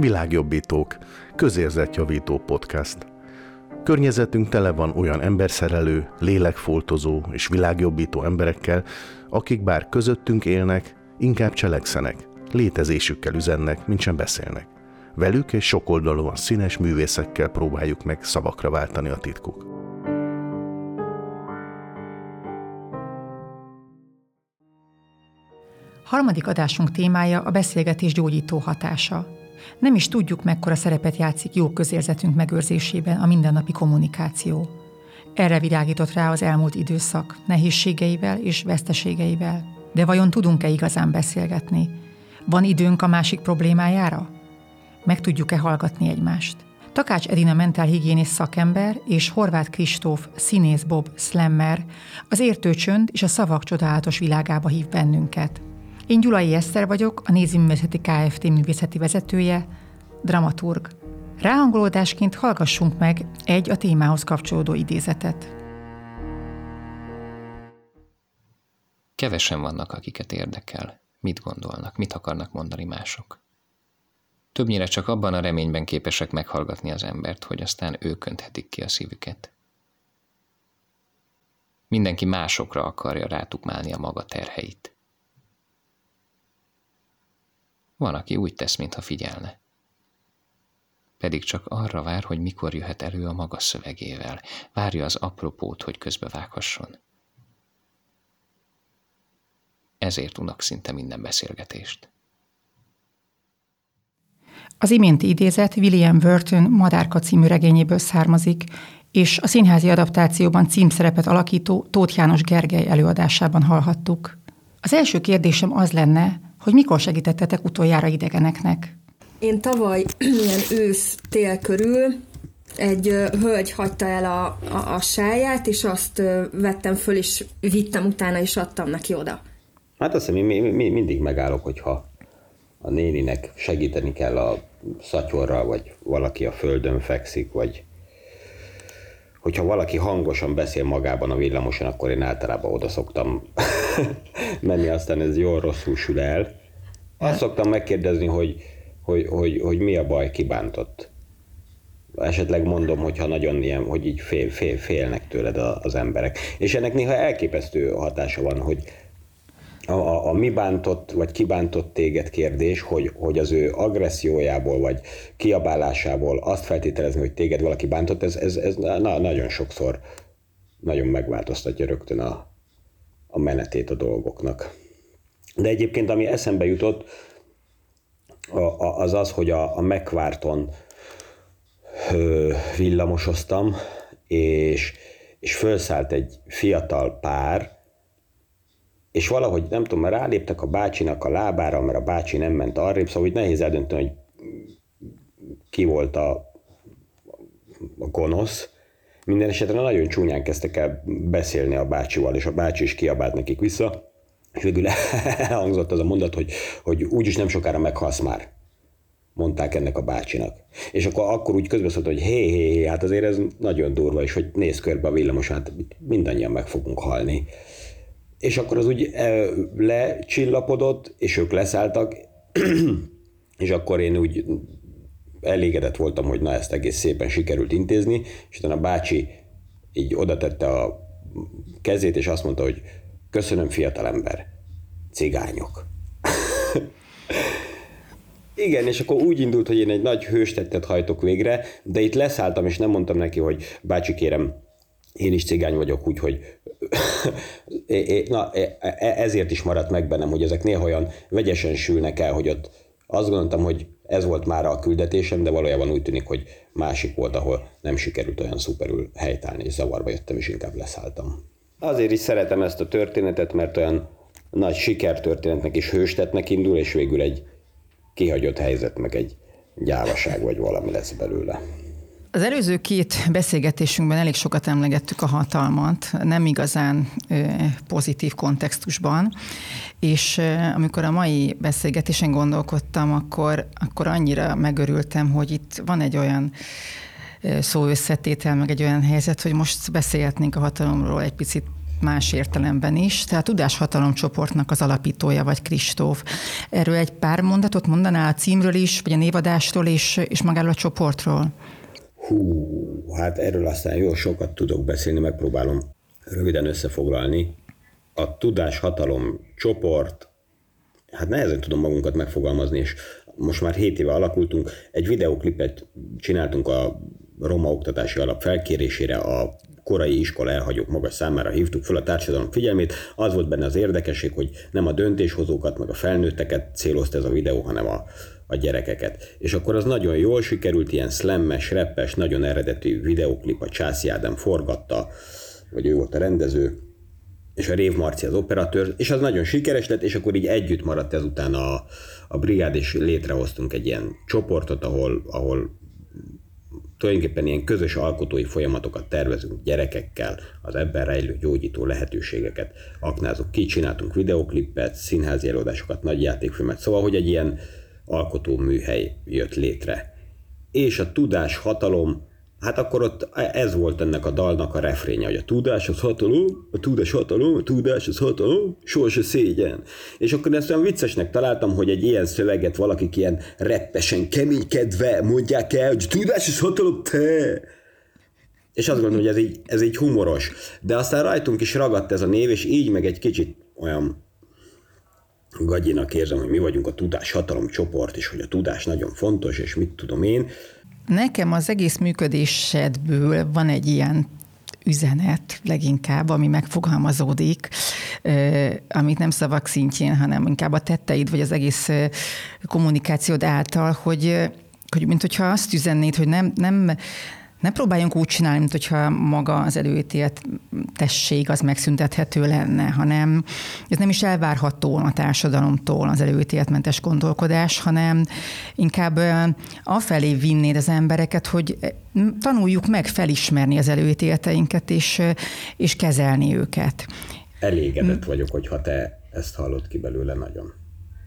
Világjobbítók, közérzetjavító podcast. Környezetünk tele van olyan emberszerelő, lélekfoltozó és világjobbító emberekkel, akik bár közöttünk élnek, inkább cselekszenek, létezésükkel üzennek, mint sem beszélnek. Velük és sokoldalúan színes művészekkel próbáljuk meg szavakra váltani a titkuk. Harmadik adásunk témája a beszélgetés gyógyító hatása. Nem is tudjuk, mekkora szerepet játszik jó közérzetünk megőrzésében a mindennapi kommunikáció. Erre világított rá az elmúlt időszak nehézségeivel és veszteségeivel. De vajon tudunk-e igazán beszélgetni? Van időnk a másik problémájára? Meg tudjuk-e hallgatni egymást? Takács Edina mentálhigiénész szakember és Horváth Kristóf színész Bob Slammer az értőcsönd és a szavak csodálatos világába hív bennünket – én Gyulai Eszter vagyok, a Nézi Művészeti Kft. művészeti vezetője, dramaturg. Ráhangolódásként hallgassunk meg egy a témához kapcsolódó idézetet. Kevesen vannak, akiket érdekel. Mit gondolnak, mit akarnak mondani mások. Többnyire csak abban a reményben képesek meghallgatni az embert, hogy aztán ők önthetik ki a szívüket. Mindenki másokra akarja rátukmálni a maga terheit. Van, aki úgy tesz, mintha figyelne. Pedig csak arra vár, hogy mikor jöhet elő a maga szövegével. Várja az apropót, hogy közbevághasson. Ezért unak szinte minden beszélgetést. Az iménti idézet William Burton Madárka című regényéből származik, és a színházi adaptációban címszerepet alakító Tóth János Gergely előadásában hallhattuk. Az első kérdésem az lenne, hogy mikor segítettetek utoljára idegeneknek? Én tavaly ilyen ősz-tél körül egy hölgy hagyta el a, a, a sáját, és azt vettem föl, és vittem utána, és adtam neki oda. Hát azt hiszem, mi, mi, mindig megállok, hogyha a néninek segíteni kell a szatyorral, vagy valaki a földön fekszik, vagy hogyha valaki hangosan beszél magában a villamoson, akkor én általában oda szoktam menni, aztán ez jól rosszul sül el. Azt szoktam megkérdezni, hogy, hogy, hogy, hogy mi a baj, kibántott. Esetleg mondom, hogyha nagyon ilyen, hogy így fél, fél, félnek tőled az emberek. És ennek néha elképesztő hatása van, hogy a, a, a mi bántott, vagy kibántott téged kérdés, hogy, hogy az ő agressziójából, vagy kiabálásából azt feltételezni, hogy téged valaki bántott, ez, ez, ez na, nagyon sokszor nagyon megváltoztatja rögtön a, a menetét a dolgoknak. De egyébként, ami eszembe jutott, az az, hogy a, a megvárton villamosoztam, és, és felszállt egy fiatal pár, és valahogy, nem tudom, mert ráléptek a bácsinak a lábára, mert a bácsi nem ment arrébb, szóval hogy nehéz eldönteni, hogy ki volt a, a gonosz. Minden esetre nagyon csúnyán kezdtek el beszélni a bácsival, és a bácsi is kiabált nekik vissza, és végül elhangzott az a mondat, hogy, hogy úgyis nem sokára meghalsz már mondták ennek a bácsinak. És akkor, akkor úgy közbeszólt, hogy hé, hé, hé, hát azért ez nagyon durva, és hogy néz körbe a villamos, hát mindannyian meg fogunk halni és akkor az úgy lecsillapodott, és ők leszálltak, és akkor én úgy elégedett voltam, hogy na ezt egész szépen sikerült intézni, és utána a bácsi így oda tette a kezét, és azt mondta, hogy köszönöm fiatalember, cigányok. Igen, és akkor úgy indult, hogy én egy nagy hőstettet hajtok végre, de itt leszálltam, és nem mondtam neki, hogy bácsi kérem, én is cigány vagyok, úgyhogy na, ezért is maradt meg bennem, hogy ezek néha olyan vegyesen sülnek el, hogy ott azt gondoltam, hogy ez volt már a küldetésem, de valójában úgy tűnik, hogy másik volt, ahol nem sikerült olyan szuperül helytállni, és zavarba jöttem, és inkább leszálltam. Azért is szeretem ezt a történetet, mert olyan nagy sikertörténetnek és hőstetnek indul, és végül egy kihagyott helyzet, meg egy gyávaság, vagy valami lesz belőle. Az előző két beszélgetésünkben elég sokat emlegettük a hatalmat, nem igazán pozitív kontextusban, és amikor a mai beszélgetésen gondolkodtam, akkor, akkor annyira megörültem, hogy itt van egy olyan szó összetétel, meg egy olyan helyzet, hogy most beszélhetnénk a hatalomról egy picit más értelemben is. Tehát Tudáshatalom csoportnak az alapítója vagy Kristóf. Erről egy pár mondatot mondanál a címről is, vagy a névadástól és, és magáról a csoportról? Hú, hát erről aztán jó sokat tudok beszélni, megpróbálom röviden összefoglalni. A Tudáshatalom csoport, hát nehezen tudom magunkat megfogalmazni, és most már 7 éve alakultunk, egy videoklipet csináltunk a Roma Oktatási Alap felkérésére a korai iskola elhagyók magas számára hívtuk fel a társadalom figyelmét. Az volt benne az érdekesség, hogy nem a döntéshozókat, meg a felnőtteket célozta ez a videó, hanem a, a gyerekeket. És akkor az nagyon jól sikerült, ilyen slammes, reppes, nagyon eredetű videoklip, a Császi Ádám forgatta, vagy ő volt a rendező, és a Rév Marci az operatőr, és az nagyon sikeres lett, és akkor így együtt maradt ezután a, a brigád, és létrehoztunk egy ilyen csoportot, ahol, ahol tulajdonképpen ilyen közös alkotói folyamatokat tervezünk gyerekekkel, az ebben rejlő gyógyító lehetőségeket aknázunk ki, csináltunk videoklippet, színházi előadásokat, nagy játékfilmet, szóval, hogy egy ilyen alkotó műhely jött létre. És a tudás hatalom Hát akkor ott ez volt ennek a dalnak a refrénye, hogy a tudás az hatalom, a tudás hatalom, a tudás az hatalom, sohasem szégyen. És akkor ezt olyan viccesnek találtam, hogy egy ilyen szöveget valakik ilyen reppesen, keménykedve mondják el, hogy tudás az hatalom, te! És azt gondolom, hogy ez így, ez így humoros. De aztán rajtunk is ragadt ez a név, és így meg egy kicsit olyan gagyinak érzem, hogy mi vagyunk a tudás hatalom csoport, és hogy a tudás nagyon fontos, és mit tudom én. Nekem az egész működésedből van egy ilyen üzenet leginkább, ami megfogalmazódik, amit nem szavak szintjén, hanem inkább a tetteid, vagy az egész kommunikációd által, hogy, hogy mint hogyha azt üzennéd, hogy nem, nem, ne próbáljunk úgy csinálni, mint hogyha maga az előítélt tesség az megszüntethető lenne, hanem ez nem is elvárható a társadalomtól az előítéletmentes gondolkodás, hanem inkább afelé vinnéd az embereket, hogy tanuljuk meg felismerni az előítéleteinket, és, és kezelni őket. Elégedett vagyok, hogyha te ezt hallott ki belőle nagyon.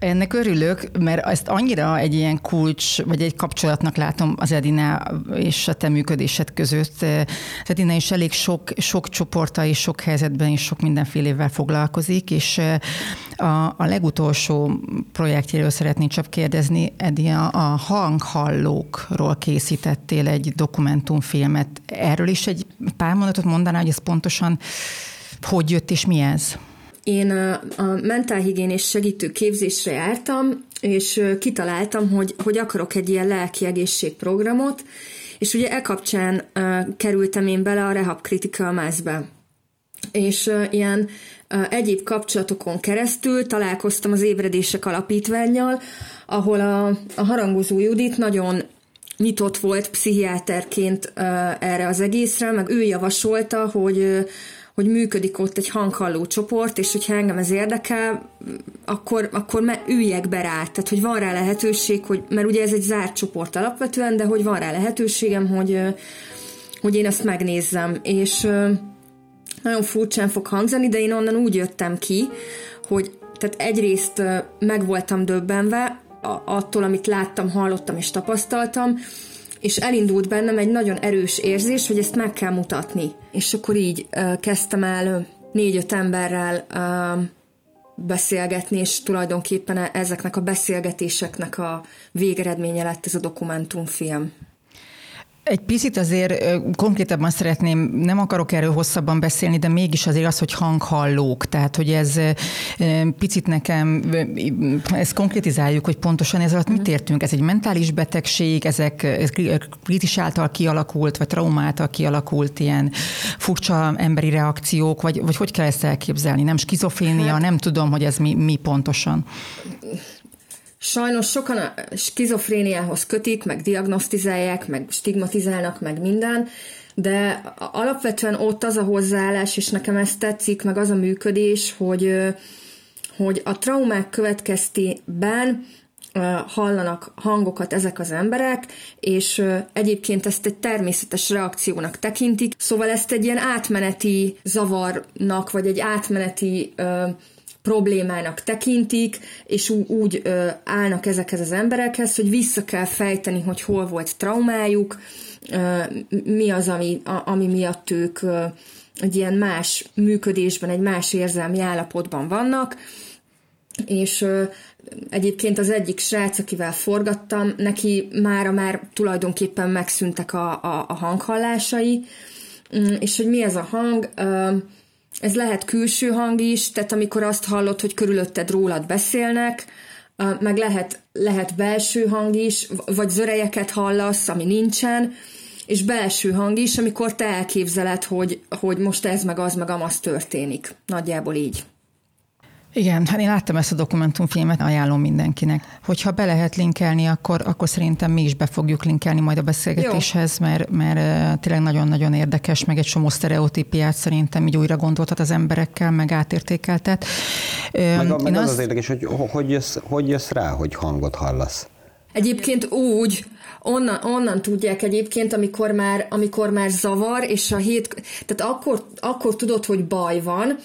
Ennek örülök, mert ezt annyira egy ilyen kulcs, vagy egy kapcsolatnak látom az Edina és a te működésed között. Az Edina is elég sok, sok csoporta és sok helyzetben és sok mindenfélével foglalkozik, és a, a legutolsó projektjéről szeretném csak kérdezni, Edina, a hanghallókról készítettél egy dokumentumfilmet. Erről is egy pár mondatot mondaná, hogy ez pontosan hogy jött és mi ez? Én a, a mentálhigiénés segítő képzésre jártam, és kitaláltam, hogy, hogy akarok egy ilyen lelki egészségprogramot, és ugye e kapcsán uh, kerültem én bele a Rehab Critical Mass-be. És uh, ilyen uh, egyéb kapcsolatokon keresztül találkoztam az ébredések alapítványjal, ahol a, a harangozó Judit nagyon nyitott volt pszichiáterként uh, erre az egészre, meg ő javasolta, hogy uh, hogy működik ott egy hanghalló csoport, és hogyha engem ez érdekel, akkor, akkor me, üljek be rá. Tehát, hogy van rá lehetőség, hogy, mert ugye ez egy zárt csoport alapvetően, de hogy van rá lehetőségem, hogy, hogy én azt megnézzem. És nagyon furcsán fog hangzani, de én onnan úgy jöttem ki, hogy tehát egyrészt meg voltam döbbenve attól, amit láttam, hallottam és tapasztaltam, és elindult bennem egy nagyon erős érzés, hogy ezt meg kell mutatni. És akkor így uh, kezdtem el négy-öt emberrel uh, beszélgetni, és tulajdonképpen ezeknek a beszélgetéseknek a végeredménye lett ez a dokumentumfilm. Egy picit azért konkrétabban szeretném, nem akarok erről hosszabban beszélni, de mégis azért az, hogy hanghallók, tehát hogy ez picit nekem, ezt konkrétizáljuk, hogy pontosan ez alatt mit mhm. értünk. Ez egy mentális betegség, ezek ez kritis által kialakult, vagy trauma által kialakult ilyen furcsa emberi reakciók, vagy, vagy hogy kell ezt elképzelni? Nem skizofrénia, hát, nem tudom, hogy ez mi, mi pontosan. Sajnos sokan a skizofréniához kötik, meg diagnosztizálják, meg stigmatizálnak, meg minden, de alapvetően ott az a hozzáállás, és nekem ez tetszik, meg az a működés, hogy, hogy a traumák következtében hallanak hangokat ezek az emberek, és egyébként ezt egy természetes reakciónak tekintik, szóval ezt egy ilyen átmeneti zavarnak, vagy egy átmeneti problémának tekintik, és úgy ö, állnak ezekhez az emberekhez, hogy vissza kell fejteni, hogy hol volt traumájuk, ö, mi az, ami, a, ami miatt ők ö, egy ilyen más működésben, egy más érzelmi állapotban vannak, és egyébként az egyik srác, akivel forgattam, neki mára már tulajdonképpen megszűntek a, a, a hanghallásai, mm, és hogy mi ez a hang, ez lehet külső hang is, tehát amikor azt hallod, hogy körülötted rólad beszélnek, meg lehet, lehet belső hang is, vagy zörejeket hallasz, ami nincsen, és belső hang is, amikor te elképzeled, hogy, hogy most ez meg az meg amaz történik. Nagyjából így. Igen, hát én láttam ezt a dokumentumfilmet, ajánlom mindenkinek. Hogyha be lehet linkelni, akkor, akkor szerintem mi is be fogjuk linkelni majd a beszélgetéshez, mert, mert tényleg nagyon-nagyon érdekes, meg egy csomó sztereotípiát szerintem így újra gondoltat az emberekkel, meg átértékeltet. Meg, a, meg az, az az érdekes, hogy hogy jössz, hogy jössz rá, hogy hangot hallasz? Egyébként úgy, onnan, onnan tudják egyébként, amikor már, amikor már zavar, és a hét, tehát akkor, akkor tudod, hogy baj van,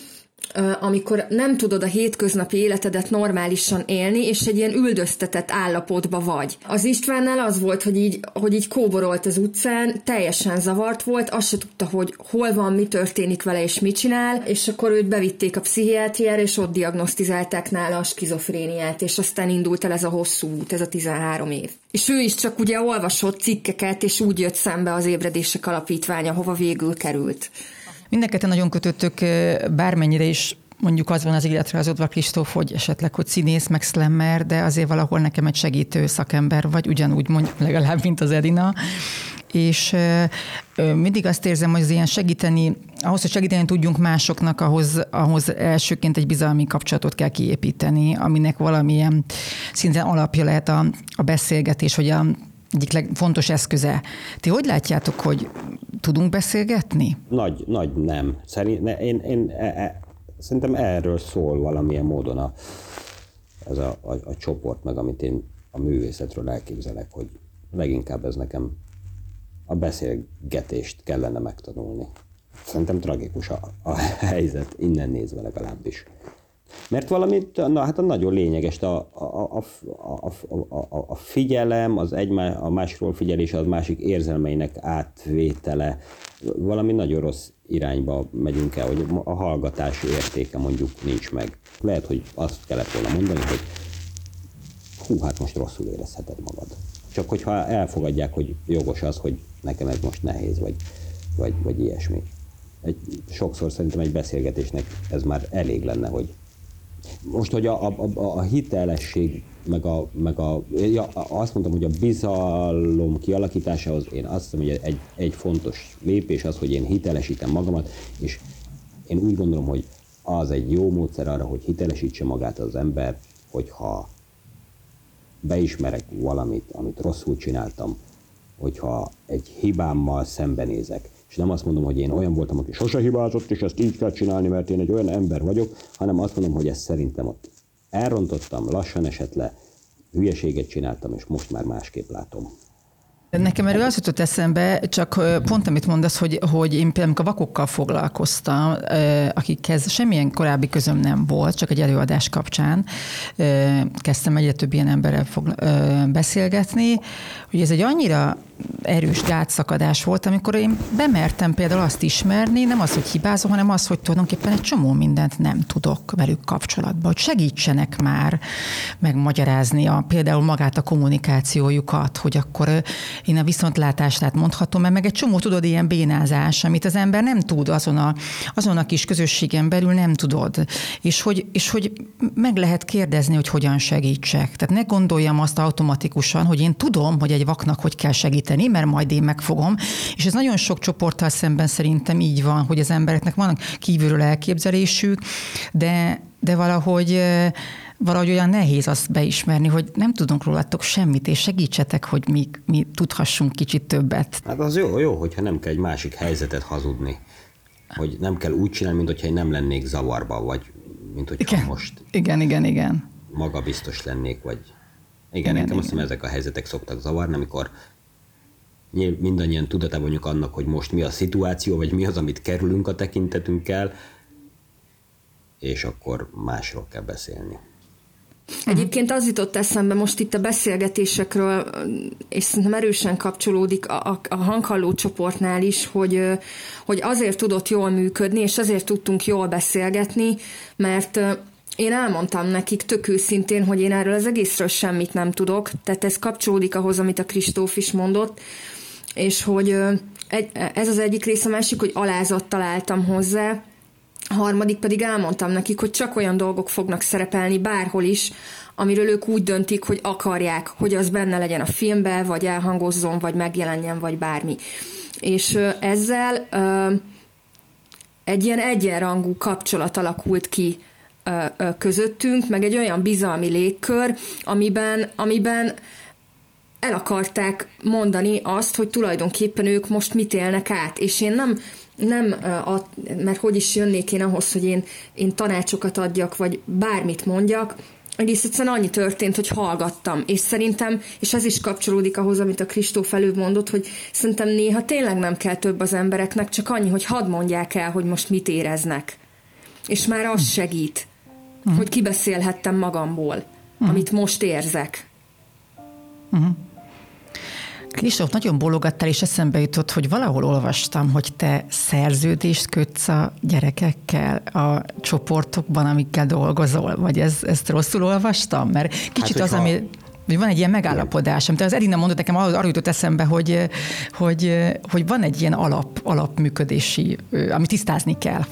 amikor nem tudod a hétköznapi életedet normálisan élni, és egy ilyen üldöztetett állapotba vagy. Az Istvánnál az volt, hogy így, hogy így kóborolt az utcán, teljesen zavart volt, azt se tudta, hogy hol van, mi történik vele, és mit csinál, és akkor őt bevitték a pszichiátriára, és ott diagnosztizálták nála a skizofréniát, és aztán indult el ez a hosszú út, ez a 13 év. És ő is csak ugye olvasott cikkeket, és úgy jött szembe az ébredések alapítványa, hova végül került. Mindenketten nagyon kötöttök, bármennyire is mondjuk az van az életrajzodva, Kristóf, hogy esetleg, hogy színész, meg slammer, de azért valahol nekem egy segítő szakember vagy, ugyanúgy mondjuk legalább, mint az Edina. És mindig azt érzem, hogy az ilyen segíteni, ahhoz, hogy segíteni tudjunk másoknak, ahhoz, ahhoz elsőként egy bizalmi kapcsolatot kell kiépíteni, aminek valamilyen szinten alapja lehet a, a beszélgetés, hogy a egyik legfontos eszköze. Ti hogy látjátok, hogy tudunk beszélgetni? Nagy, nagy nem. Szerint, én, én e, e, szerintem erről szól valamilyen módon a, ez a, a, a csoport, meg amit én a művészetről elképzelek, hogy leginkább ez nekem a beszélgetést kellene megtanulni. Szerintem tragikus a, a helyzet, innen nézve legalábbis. Mert valami, na, hát a nagyon lényeges, a, a, a, a, a, a figyelem, az egy, a másról figyelés, az másik érzelmeinek átvétele, valami nagyon rossz irányba megyünk el, hogy a hallgatás értéke mondjuk nincs meg. Lehet, hogy azt kellett volna mondani, hogy hú, hát most rosszul érezheted magad. Csak hogyha elfogadják, hogy jogos az, hogy nekem ez most nehéz, vagy, vagy, vagy ilyesmi. Egy, sokszor szerintem egy beszélgetésnek ez már elég lenne, hogy most, hogy a, a, a, a hitelesség, meg, a, meg a, ja, azt mondtam, hogy a bizalom kialakításához én azt hiszem, hogy egy, egy fontos lépés az, hogy én hitelesítem magamat, és én úgy gondolom, hogy az egy jó módszer arra, hogy hitelesítse magát az ember, hogyha beismerek valamit, amit rosszul csináltam, hogyha egy hibámmal szembenézek, és nem azt mondom, hogy én olyan voltam, aki sose hibázott, és ezt így kell csinálni, mert én egy olyan ember vagyok, hanem azt mondom, hogy ezt szerintem ott elrontottam, lassan esett le, hülyeséget csináltam, és most már másképp látom. Nekem erről az jutott eszembe, csak pont amit mondasz, hogy, hogy én például amikor vakokkal foglalkoztam, akikhez semmilyen korábbi közöm nem volt, csak egy előadás kapcsán kezdtem egyre több ilyen emberrel beszélgetni, hogy ez egy annyira erős gátszakadás volt, amikor én bemertem például azt ismerni, nem az, hogy hibázom, hanem az, hogy tulajdonképpen egy csomó mindent nem tudok velük kapcsolatban, hogy segítsenek már megmagyarázni a, például magát a kommunikációjukat, hogy akkor én a viszontlátást át mondhatom, mert meg egy csomó tudod ilyen bénázás, amit az ember nem tud azon a, azon a kis közösségen belül nem tudod, és hogy, és hogy meg lehet kérdezni, hogy hogyan segítsek. Tehát ne gondoljam azt automatikusan, hogy én tudom, hogy egy vaknak hogy kell segíteni, mert majd én megfogom. És ez nagyon sok csoporttal szemben szerintem így van, hogy az embereknek van kívülről elképzelésük, de, de valahogy valahogy olyan nehéz azt beismerni, hogy nem tudunk rólatok semmit, és segítsetek, hogy mi, mi tudhassunk kicsit többet. Hát az jó, jó, hogyha nem kell egy másik helyzetet hazudni. Hogy nem kell úgy csinálni, mint hogyha én nem lennék zavarba, vagy mint hogyha igen, most igen, igen, igen. magabiztos lennék, vagy igen, igen nekem azt hiszem ezek a helyzetek szoktak zavarni, amikor mindannyian tudatában vagyunk annak, hogy most mi a szituáció, vagy mi az, amit kerülünk a tekintetünkkel, és akkor másról kell beszélni. Egyébként az jutott eszembe most itt a beszélgetésekről, és szerintem erősen kapcsolódik a, a, a hanghalló csoportnál is, hogy, hogy azért tudott jól működni, és azért tudtunk jól beszélgetni, mert én elmondtam nekik tök őszintén, hogy én erről az egészről semmit nem tudok, tehát ez kapcsolódik ahhoz, amit a Kristóf is mondott, és hogy egy, ez az egyik része, a másik, hogy alázattal álltam hozzá, a harmadik pedig elmondtam nekik, hogy csak olyan dolgok fognak szerepelni bárhol is, amiről ők úgy döntik, hogy akarják, hogy az benne legyen a filmbe, vagy elhangozzon, vagy megjelenjen, vagy bármi. És ezzel egy ilyen egyenrangú kapcsolat alakult ki közöttünk, meg egy olyan bizalmi légkör, amiben, amiben el akarták mondani azt, hogy tulajdonképpen ők most mit élnek át, és én nem, nem a, mert hogy is jönnék én ahhoz, hogy én, én tanácsokat adjak, vagy bármit mondjak, egész egyszerűen annyi történt, hogy hallgattam, és szerintem, és ez is kapcsolódik ahhoz, amit a Kristóf előbb mondott, hogy szerintem néha tényleg nem kell több az embereknek, csak annyi, hogy hadd mondják el, hogy most mit éreznek. És már az segít, hogy kibeszélhettem magamból, amit most érzek. Uh-huh. Kristóf, nagyon bologattál, és eszembe jutott, hogy valahol olvastam, hogy te szerződést kötsz a gyerekekkel a csoportokban, amikkel dolgozol, vagy ez, ezt rosszul olvastam? Mert kicsit hát, az, ami hogy van egy ilyen megállapodás, amit az Edina mondott nekem, arra jutott eszembe, hogy, hogy, hogy van egy ilyen alap, alapműködési, amit tisztázni kell.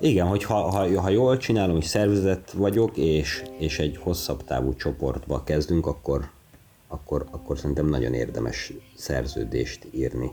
Igen, hogy ha, ha, ha jól csinálom, hogy szervezet vagyok, és, és egy hosszabb távú csoportba kezdünk, akkor, akkor, akkor szerintem nagyon érdemes szerződést írni.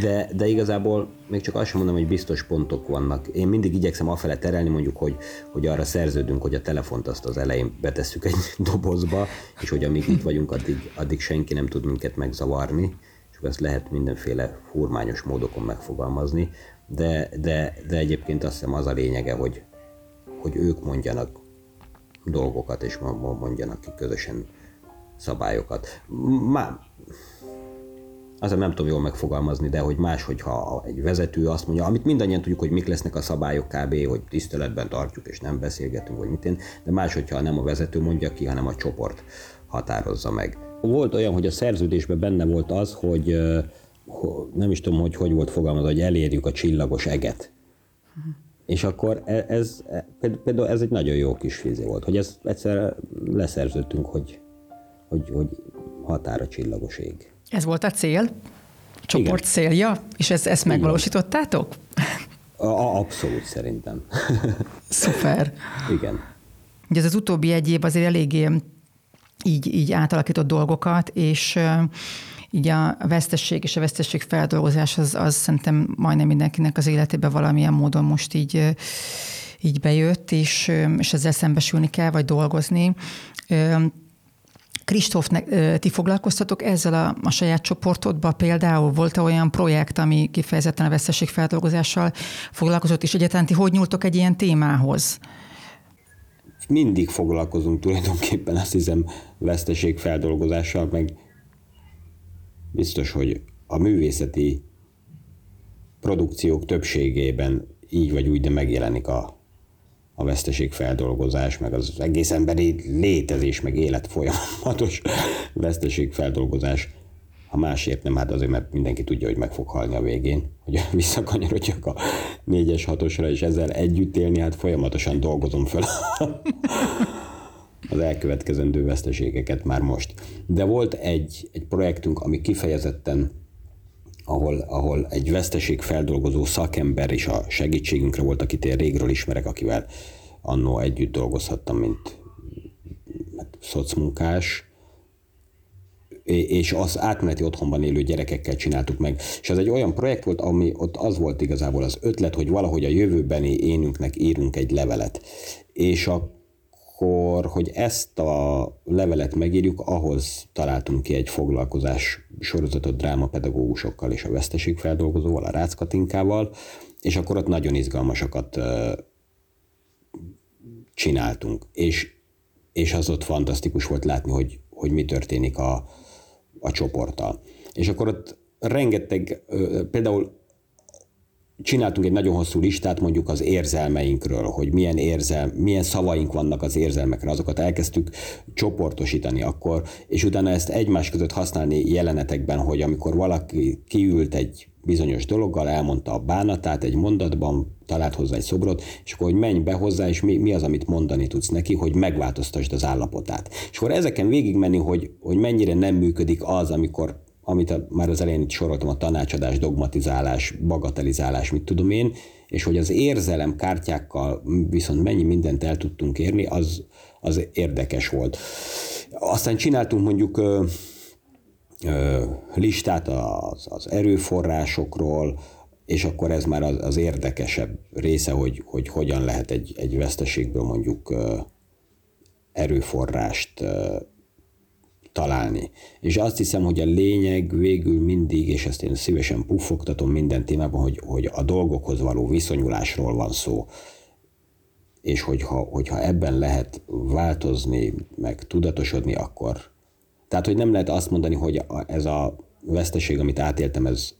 De, de igazából még csak azt sem mondom, hogy biztos pontok vannak. Én mindig igyekszem afele terelni, mondjuk, hogy, hogy arra szerződünk, hogy a telefont azt az elején betesszük egy dobozba, és hogy amíg itt vagyunk, addig, addig senki nem tud minket megzavarni, és ezt lehet mindenféle furmányos módokon megfogalmazni, de, de, de egyébként azt hiszem az a lényege, hogy, hogy ők mondjanak dolgokat, és mondjanak ki közösen szabályokat. Már azért nem tudom jól megfogalmazni, de hogy más, hogyha egy vezető azt mondja, amit mindannyian tudjuk, hogy mik lesznek a szabályok kb., hogy tiszteletben tartjuk és nem beszélgetünk, vagy mit én, de más, hogyha nem a vezető mondja ki, hanem a csoport határozza meg. Volt olyan, hogy a szerződésben benne volt az, hogy nem is tudom, hogy hogy volt fogalmazva, hogy elérjük a csillagos eget. És akkor e, ez, ez, például ez egy nagyon jó kis fizé volt, hogy ezt egyszer leszerződtünk, hogy hogy, hogy határa csillagos ég. Ez volt a cél? A csoport Igen. célja? És ezt, ezt megvalósítottátok? A, abszolút szerintem. Szuper. Igen. Ugye ez az utóbbi egy év azért eléggé így, így átalakított dolgokat, és így a vesztesség és a vesztesség feldolgozás az, az szerintem majdnem mindenkinek az életében valamilyen módon most így, így bejött, és, és ezzel szembesülni kell, vagy dolgozni. Kristóf, ti foglalkoztatok ezzel a, a saját csoportodban például? Volt -e olyan projekt, ami kifejezetten a veszteségfeldolgozással foglalkozott, és egyáltalán ti hogy nyúltok egy ilyen témához? Mindig foglalkozunk tulajdonképpen, azt hiszem, veszteségfeldolgozással, meg biztos, hogy a művészeti produkciók többségében így vagy úgy, de megjelenik a a veszteségfeldolgozás, meg az egész emberi létezés, meg élet folyamatos veszteségfeldolgozás. Ha másért nem, hát azért, mert mindenki tudja, hogy meg fog halni a végén, hogy visszakanyarodjak a négyes hatosra, és ezzel együtt élni, hát folyamatosan dolgozom fel az elkövetkezendő veszteségeket már most. De volt egy, egy projektünk, ami kifejezetten ahol, ahol egy veszteségfeldolgozó szakember is a segítségünkre volt, akit én régről ismerek, akivel annó együtt dolgozhattam, mint hát, szocmunkás, és az átmeneti otthonban élő gyerekekkel csináltuk meg. És ez egy olyan projekt volt, ami ott az volt igazából az ötlet, hogy valahogy a jövőbeni énünknek írunk egy levelet. És a akkor, hogy ezt a levelet megírjuk, ahhoz találtunk ki egy foglalkozás sorozatot drámapedagógusokkal és a veszteségfeldolgozóval, a Rácz Katinkával, és akkor ott nagyon izgalmasakat csináltunk. És, és az ott fantasztikus volt látni, hogy, hogy mi történik a, a csoporttal. És akkor ott rengeteg, például csináltunk egy nagyon hosszú listát mondjuk az érzelmeinkről, hogy milyen, érzel, milyen szavaink vannak az érzelmekre, azokat elkezdtük csoportosítani akkor, és utána ezt egymás között használni jelenetekben, hogy amikor valaki kiült egy bizonyos dologgal, elmondta a bánatát egy mondatban, talált hozzá egy szobrot, és akkor hogy menj be hozzá, és mi, mi az, amit mondani tudsz neki, hogy megváltoztasd az állapotát. És akkor ezeken végigmenni, hogy, hogy mennyire nem működik az, amikor amit a, már az elején itt soroltam, a tanácsadás, dogmatizálás, bagatelizálás, mit tudom én, és hogy az érzelem kártyákkal viszont mennyi mindent el tudtunk érni, az, az érdekes volt. Aztán csináltunk mondjuk ö, ö, listát az, az erőforrásokról, és akkor ez már az, az érdekesebb része, hogy, hogy hogyan lehet egy, egy veszteségből mondjuk ö, erőforrást találni. És azt hiszem, hogy a lényeg végül mindig, és ezt én szívesen puffogtatom minden témában, hogy, hogy a dolgokhoz való viszonyulásról van szó. És hogyha, hogyha ebben lehet változni, meg tudatosodni, akkor... Tehát, hogy nem lehet azt mondani, hogy ez a veszteség, amit átéltem, ez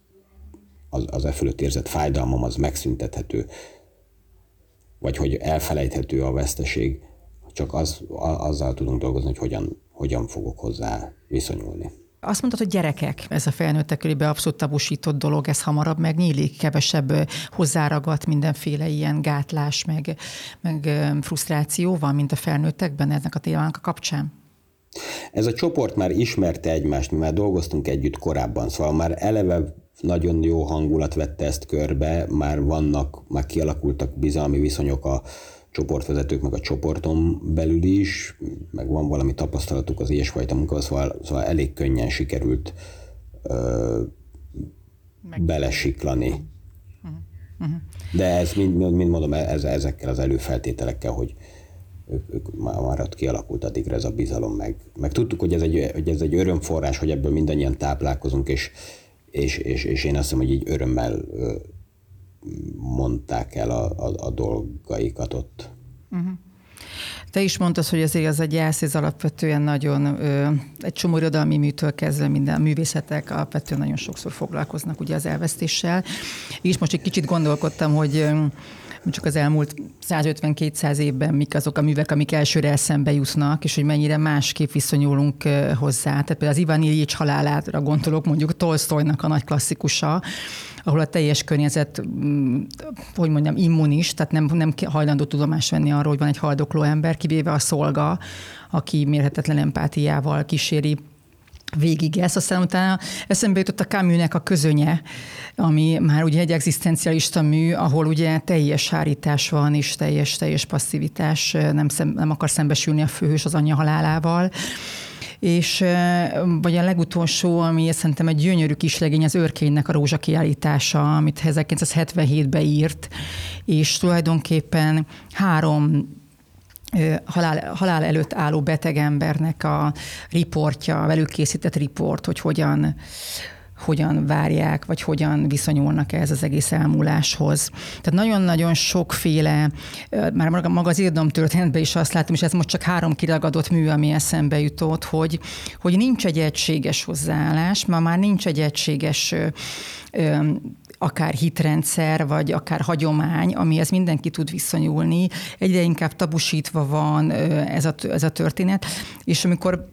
az, az e fölött érzett fájdalmam, az megszüntethető, vagy hogy elfelejthető a veszteség, csak az, azzal tudunk dolgozni, hogy hogyan hogyan fogok hozzá viszonyulni. Azt mondtad, hogy gyerekek, ez a felnőttek körébe abszolút tabusított dolog, ez hamarabb megnyílik, kevesebb hozzáragadt mindenféle ilyen gátlás, meg, meg frusztráció van, mint a felnőttekben ennek a témának a kapcsán? Ez a csoport már ismerte egymást, mi már dolgoztunk együtt korábban, szóval már eleve nagyon jó hangulat vette ezt körbe, már vannak, már kialakultak bizalmi viszonyok a, csoportvezetők, meg a csoporton belül is, meg van valami tapasztalatuk az ilyesfajta munkával, szóval, szóval elég könnyen sikerült ö, belesiklani. De ez mind, mind mondom, ez, ezekkel az előfeltételekkel, hogy ők, ők már, már ott kialakult addigra ez a bizalom, meg, meg tudtuk, hogy ez, egy, hogy ez egy örömforrás, hogy ebből mindannyian táplálkozunk, és, és, és, és én azt hiszem, hogy így örömmel mondták el a, a, a dolgaikat ott. Uh-huh. Te is mondtad, hogy azért az a gyász, ez alapvetően nagyon, ö, egy csomó irodalmi műtől kezdve minden művészetek alapvetően nagyon sokszor foglalkoznak ugye az elvesztéssel. És most egy kicsit gondolkodtam, hogy csak az elmúlt 150-200 évben mik azok a művek, amik elsőre eszembe jutnak, és hogy mennyire másképp viszonyulunk hozzá. Tehát például az Ivan Ilyics halálára gondolok, mondjuk Tolstoynak a nagy klasszikusa, ahol a teljes környezet, mm, hogy mondjam, immunis, tehát nem, nem hajlandó tudomást venni arról, hogy van egy haldokló ember, kivéve a szolga, aki mérhetetlen empátiával kíséri végig ezt, aztán utána eszembe jutott a Camusnek a közönye, ami már ugye egy egzisztencialista mű, ahol ugye teljes hárítás van, és teljes, teljes passzivitás, nem, szem, nem akar szembesülni a főhős az anyja halálával. És vagy a legutolsó, ami szerintem egy gyönyörű kislegény, az őrkénynek a rózsa kiállítása, amit 1977-ben írt, és tulajdonképpen három halál, halál előtt álló beteg embernek a riportja, velük készített riport, hogy hogyan hogyan várják, vagy hogyan viszonyulnak ez az egész elmúláshoz. Tehát nagyon-nagyon sokféle, már maga az irodalom történetben is azt látom, és ez most csak három kiragadott mű, ami eszembe jutott, hogy, hogy nincs egy egységes hozzáállás, ma már nincs egy egységes akár hitrendszer, vagy akár hagyomány, amihez mindenki tud viszonyulni. Egyre inkább tabusítva van ez a, ez a történet, és amikor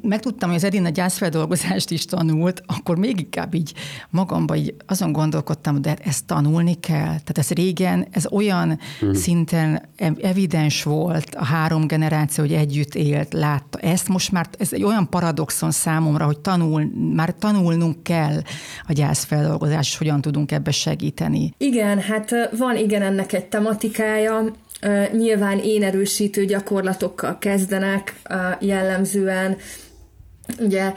megtudtam, hogy az Edina gyászfeldolgozást is tanult, akkor még inkább így magamban így azon gondolkodtam, de ezt tanulni kell. Tehát ez régen, ez olyan hmm. szinten evidens volt a három generáció, hogy együtt élt, látta. Ezt most már, ez egy olyan paradoxon számomra, hogy tanul, már tanulnunk kell a gyászfeldolgozást, és hogyan tudunk ebbe segíteni. Igen, hát van igen ennek egy tematikája, Nyilván én erősítő gyakorlatokkal kezdenek jellemzően, ugye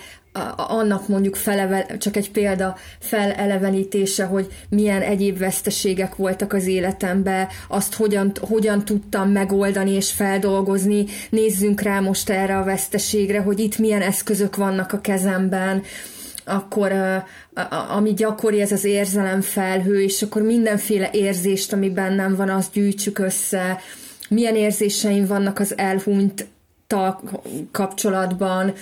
annak mondjuk felevel, csak egy példa felelevenítése, hogy milyen egyéb veszteségek voltak az életemben, azt hogyan, hogyan tudtam megoldani és feldolgozni. Nézzünk rá most erre a veszteségre, hogy itt milyen eszközök vannak a kezemben, akkor ami gyakori, ez az érzelemfelhő, és akkor mindenféle érzést, ami bennem van, azt gyűjtsük össze, milyen érzéseim vannak az elhunyt kapcsolatban,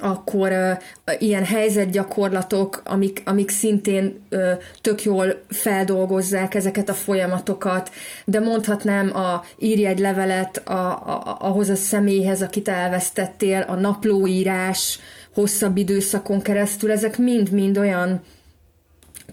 akkor uh, ilyen helyzetgyakorlatok, amik, amik szintén uh, tök jól feldolgozzák ezeket a folyamatokat, de mondhatnám a írj egy levelet a, a, ahhoz a személyhez, akit elvesztettél, a naplóírás hosszabb időszakon keresztül, ezek mind-mind olyan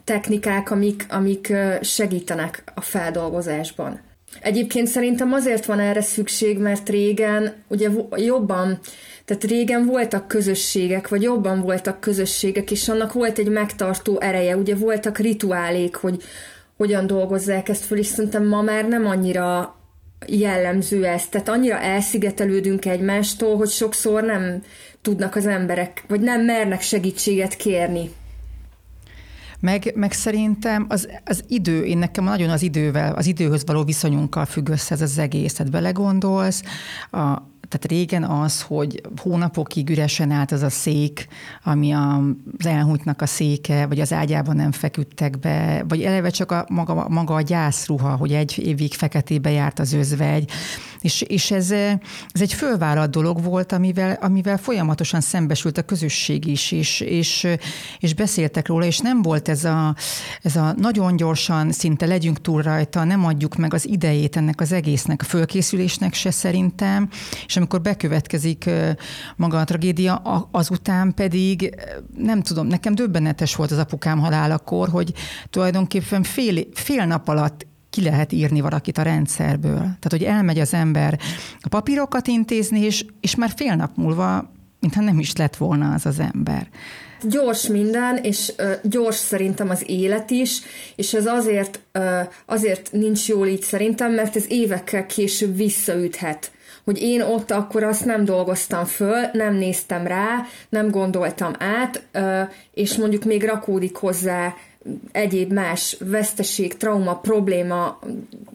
technikák, amik, amik segítenek a feldolgozásban. Egyébként szerintem azért van erre szükség, mert régen ugye jobban tehát régen voltak közösségek, vagy jobban voltak közösségek, és annak volt egy megtartó ereje, ugye voltak rituálék, hogy hogyan dolgozzák ezt föl, és szerintem ma már nem annyira jellemző ez. Tehát annyira elszigetelődünk egymástól, hogy sokszor nem tudnak az emberek, vagy nem mernek segítséget kérni. Meg, meg szerintem az, az idő, én nekem nagyon az idővel, az időhöz való viszonyunkkal függ össze ez az egész. Tehát belegondolsz, a, tehát régen az, hogy hónapokig üresen állt az a szék, ami az elhúnytnak a széke, vagy az ágyában nem feküdtek be, vagy eleve csak a maga, maga a gyászruha, hogy egy évig feketébe járt az özvegy, és, és ez, ez egy fölvállalt dolog volt, amivel, amivel folyamatosan szembesült a közösség is, és, és, és beszéltek róla, és nem volt ez a, ez a nagyon gyorsan, szinte legyünk túl rajta, nem adjuk meg az idejét ennek az egésznek, a fölkészülésnek se szerintem, és amikor bekövetkezik maga a tragédia, azután pedig nem tudom, nekem döbbenetes volt az apukám halálakor, hogy tulajdonképpen fél, fél nap alatt ki lehet írni valakit a rendszerből. Tehát, hogy elmegy az ember a papírokat intézni, és, és már fél nap múlva, mintha nem is lett volna az az ember. Gyors minden, és uh, gyors szerintem az élet is, és ez azért, uh, azért nincs jól így szerintem, mert ez évekkel később visszaüthet hogy én ott akkor azt nem dolgoztam föl, nem néztem rá, nem gondoltam át, és mondjuk még rakódik hozzá egyéb más veszteség, trauma, probléma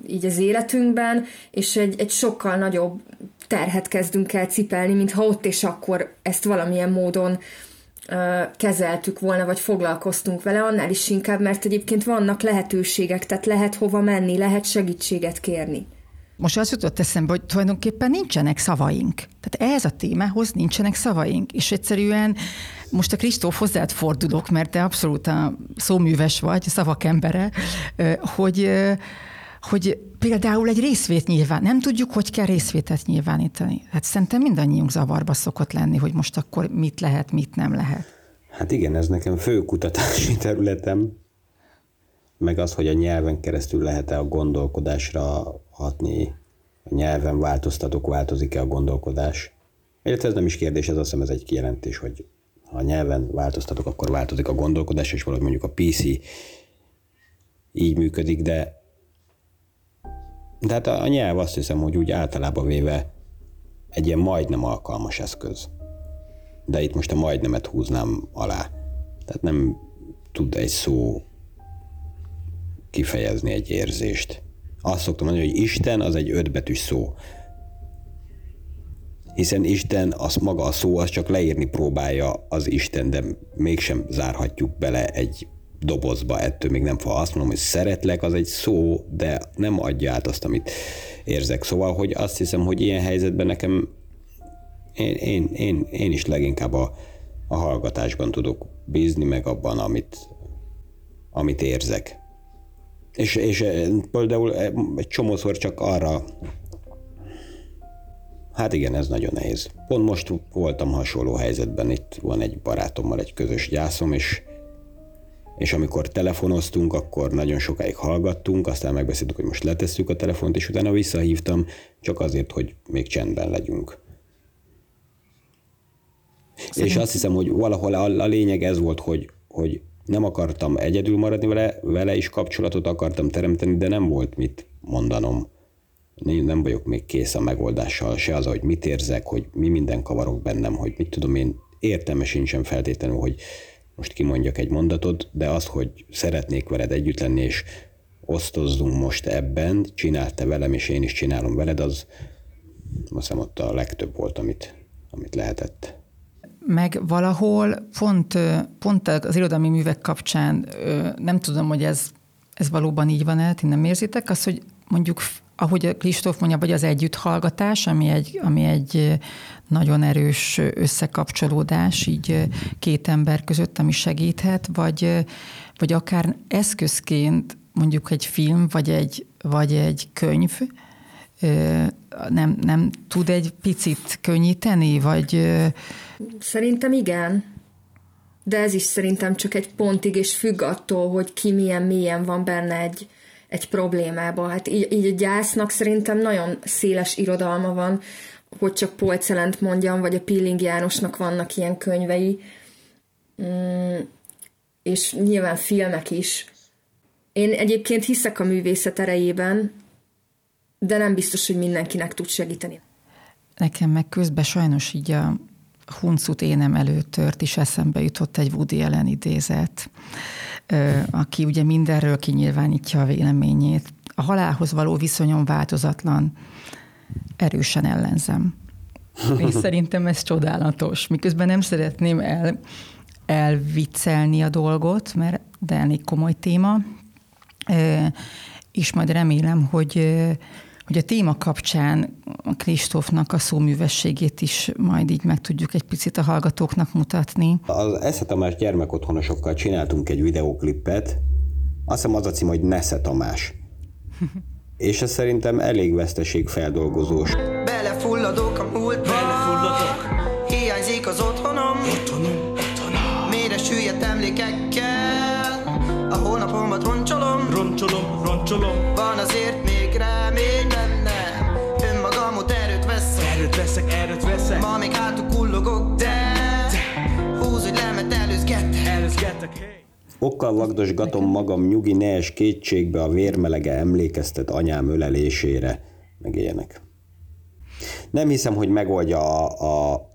így az életünkben, és egy, egy sokkal nagyobb terhet kezdünk el cipelni, mintha ott és akkor ezt valamilyen módon kezeltük volna, vagy foglalkoztunk vele, annál is inkább, mert egyébként vannak lehetőségek, tehát lehet hova menni, lehet segítséget kérni. Most az jutott eszembe, hogy tulajdonképpen nincsenek szavaink. Tehát ehhez a témához nincsenek szavaink, és egyszerűen most a Kristóf hozzád fordulok, mert te abszolút a szóműves vagy, a szavak embere, hogy, hogy például egy részvét nyilván, nem tudjuk, hogy kell részvétet nyilvánítani. Hát szerintem mindannyiunk zavarba szokott lenni, hogy most akkor mit lehet, mit nem lehet. Hát igen, ez nekem fő kutatási területem, meg az, hogy a nyelven keresztül lehet-e a gondolkodásra hatni, a nyelven változtatok, változik-e a gondolkodás. Illetve ez nem is kérdés, ez azt hiszem ez egy kijelentés, hogy ha a nyelven változtatok, akkor változik a gondolkodás, és valahogy mondjuk a PC így működik, de de hát a, nyelv azt hiszem, hogy úgy általában véve egy ilyen majdnem alkalmas eszköz. De itt most a majdnemet húznám alá. Tehát nem tud egy szó kifejezni egy érzést. Azt szoktam mondani, hogy Isten az egy ötbetűs szó. Hiszen Isten, az maga a szó, az csak leírni próbálja az Isten, de mégsem zárhatjuk bele egy dobozba, ettől még nem fa. Azt mondom, hogy szeretlek, az egy szó, de nem adja át azt, amit érzek. Szóval, hogy azt hiszem, hogy ilyen helyzetben nekem én, én, én, én is leginkább a, a hallgatásban tudok bízni, meg abban, amit, amit érzek. És, és eh, például eh, egy csomószor csak arra Hát igen, ez nagyon nehéz. Pont most voltam hasonló helyzetben, itt van egy barátommal egy közös gyászom, és, és amikor telefonoztunk, akkor nagyon sokáig hallgattunk, aztán megbeszéltük, hogy most letesszük a telefont, és utána visszahívtam, csak azért, hogy még csendben legyünk. Szerintem. És azt hiszem, hogy valahol a, a lényeg ez volt, hogy, hogy nem akartam egyedül maradni vele, vele is kapcsolatot akartam teremteni, de nem volt mit mondanom. Nem vagyok még kész a megoldással, se az, hogy mit érzek, hogy mi minden kavarok bennem, hogy mit tudom én, értelme sincsen feltétlenül, hogy most kimondjak egy mondatot, de az, hogy szeretnék veled együtt lenni, és osztozzunk most ebben, csinált te velem, és én is csinálom veled, az azt hiszem ott a legtöbb volt, amit, amit lehetett. Meg valahol pont, pont az irodalmi művek kapcsán nem tudom, hogy ez, ez valóban így van-e, ti nem érzitek, az, hogy mondjuk ahogy Kristóf mondja, vagy az együtthallgatás, ami egy, ami egy nagyon erős összekapcsolódás így két ember között, ami segíthet, vagy, vagy akár eszközként mondjuk egy film, vagy egy, vagy egy könyv, nem, nem tud egy picit könnyíteni, vagy... Szerintem igen. De ez is szerintem csak egy pontig, és függ attól, hogy ki milyen mélyen van benne egy, egy problémában. Hát így, így a gyásznak szerintem nagyon széles irodalma van, hogy csak Polcelent mondjam, vagy a Pilling Jánosnak vannak ilyen könyvei, mm, és nyilván filmek is. Én egyébként hiszek a művészet erejében, de nem biztos, hogy mindenkinek tud segíteni. Nekem meg közben sajnos így a huncut énem előttört is eszembe jutott egy Woody Allen idézet, aki ugye mindenről kinyilvánítja a véleményét. A halálhoz való viszonyom változatlan, erősen ellenzem. És szerintem ez csodálatos. Miközben nem szeretném el, elviccelni a dolgot, mert de elég komoly téma, és majd remélem, hogy hogy a téma kapcsán a Kristófnak a szóművességét is majd így meg tudjuk egy picit a hallgatóknak mutatni. Az Esze Tamás gyermekotthonosokkal csináltunk egy videóklipet, azt hiszem az a cím, hogy Nesze Tamás. És ez szerintem elég veszteségfeldolgozós. Belefulladok a múltba, Belefulladok. hiányzik az otthonom, otthonom, otthonom. Mére süllyedt emlékekkel, a holnapomat roncsolom, roncsolom, roncsolom. Van azért még remény veszek. Ma még hátul kullogok, de, de. húz, hogy lemet előzgetek, előzgetek, hey. Okkal vagdosgatom magam nyugi nees kétségbe a vérmelege emlékeztet anyám ölelésére, meg ilyenek. Nem hiszem, hogy megoldja a, a,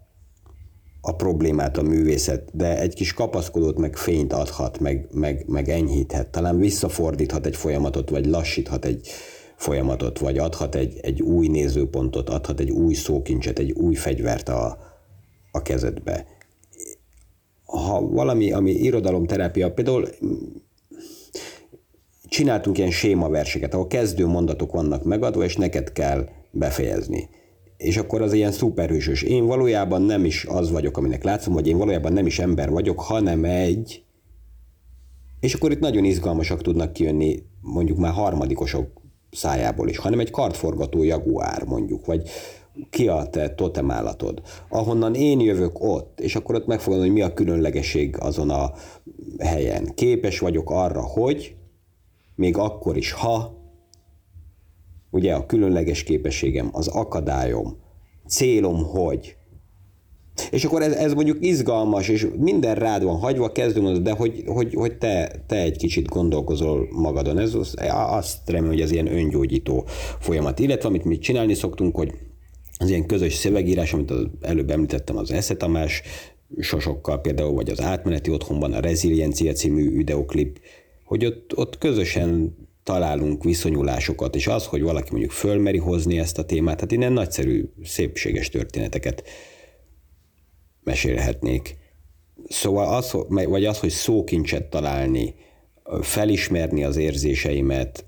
a problémát a művészet, de egy kis kapaszkodót meg fényt adhat, meg, meg, meg enyhíthet, talán visszafordíthat egy folyamatot, vagy lassíthat egy folyamatot, vagy adhat egy, egy új nézőpontot, adhat egy új szókincset, egy új fegyvert a, a kezedbe ha valami, ami irodalomterápia, például csináltunk ilyen sémaverseket, ahol kezdő mondatok vannak megadva, és neked kell befejezni. És akkor az ilyen szuperhősös. Én valójában nem is az vagyok, aminek látszom, hogy én valójában nem is ember vagyok, hanem egy... És akkor itt nagyon izgalmasak tudnak kijönni mondjuk már harmadikosok szájából is, hanem egy kartforgató jaguár mondjuk, vagy, ki a te totemállatod. Ahonnan én jövök ott, és akkor ott megfogom, hogy mi a különlegesség azon a helyen. Képes vagyok arra, hogy még akkor is, ha ugye a különleges képességem, az akadályom, célom, hogy. És akkor ez, ez mondjuk izgalmas, és minden rád van hagyva, kezdőm, de hogy, hogy, hogy te, te egy kicsit gondolkozol magadon. Ez az, azt remélem, hogy ez ilyen öngyógyító folyamat. Illetve amit mi csinálni szoktunk, hogy az ilyen közös szövegírás, amit az előbb említettem, az Esze Tamás sosokkal például, vagy az átmeneti otthonban a Reziliencia című videoklip, hogy ott, ott közösen találunk viszonyulásokat, és az, hogy valaki mondjuk fölmeri hozni ezt a témát, hát innen nagyszerű, szépséges történeteket mesélhetnék. Szóval az, vagy az, hogy szókincset találni, felismerni az érzéseimet,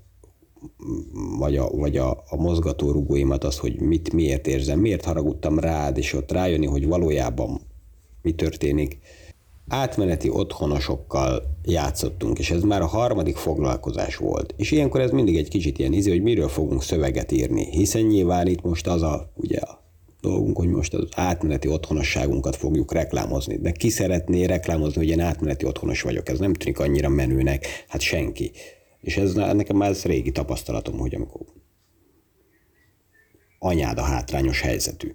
vagy a, vagy a, a mozgatórugóimat, az, hogy mit, miért érzem, miért haragudtam rád, és ott rájönni, hogy valójában mi történik. Átmeneti otthonosokkal játszottunk, és ez már a harmadik foglalkozás volt. És ilyenkor ez mindig egy kicsit ilyen ízi, hogy miről fogunk szöveget írni, hiszen nyilván itt most az a, ugye dolgunk, hogy most az átmeneti otthonosságunkat fogjuk reklámozni. De ki szeretné reklámozni, hogy én átmeneti otthonos vagyok? Ez nem tűnik annyira menőnek. Hát senki. És ez nekem már ez régi tapasztalatom, hogy amikor anyád a hátrányos helyzetű.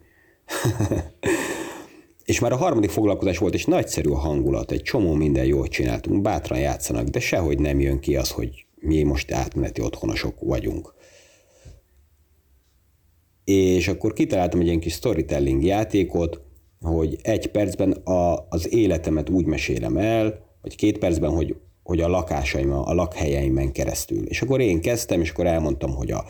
és már a harmadik foglalkozás volt, és nagyszerű a hangulat, egy csomó minden jól csináltunk, bátran játszanak, de sehogy nem jön ki az, hogy mi most átmeneti otthonosok vagyunk. És akkor kitaláltam egy ilyen kis storytelling játékot, hogy egy percben a, az életemet úgy mesélem el, vagy két percben, hogy hogy a lakásaim, a lakhelyeimben keresztül. És akkor én kezdtem, és akkor elmondtam, hogy a